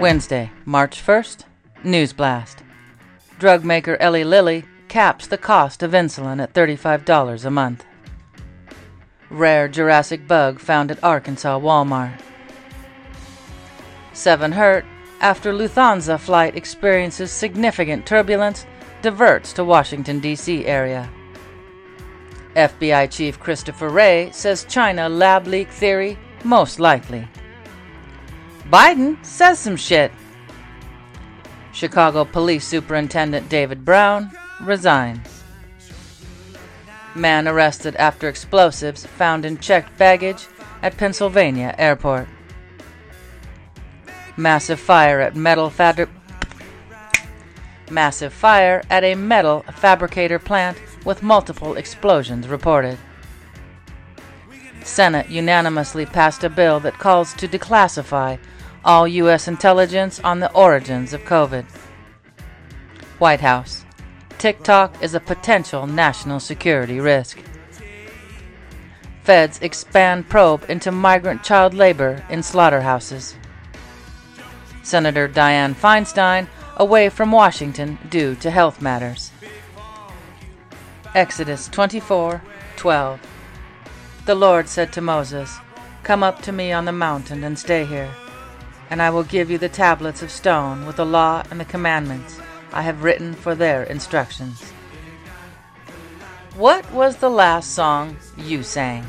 Wednesday, March 1st, News Blast. Drug maker Eli Lilly caps the cost of insulin at $35 a month. Rare Jurassic bug found at Arkansas Walmart. 7 hurt after Lufthansa flight experiences significant turbulence, diverts to Washington, D.C. area. FBI Chief Christopher Wray says China lab leak theory most likely. Biden says some shit. Chicago Police Superintendent David Brown resigns. Man arrested after explosives found in checked baggage at Pennsylvania airport. Massive fire at metal fabri- Massive fire at a metal fabricator plant with multiple explosions reported. Senate unanimously passed a bill that calls to declassify all U.S. intelligence on the origins of COVID. White House. TikTok is a potential national security risk. Feds expand probe into migrant child labor in slaughterhouses. Senator Dianne Feinstein away from Washington due to health matters. Exodus 24:12 The Lord said to Moses, Come up to me on the mountain and stay here, and I will give you the tablets of stone with the law and the commandments I have written for their instructions. What was the last song you sang?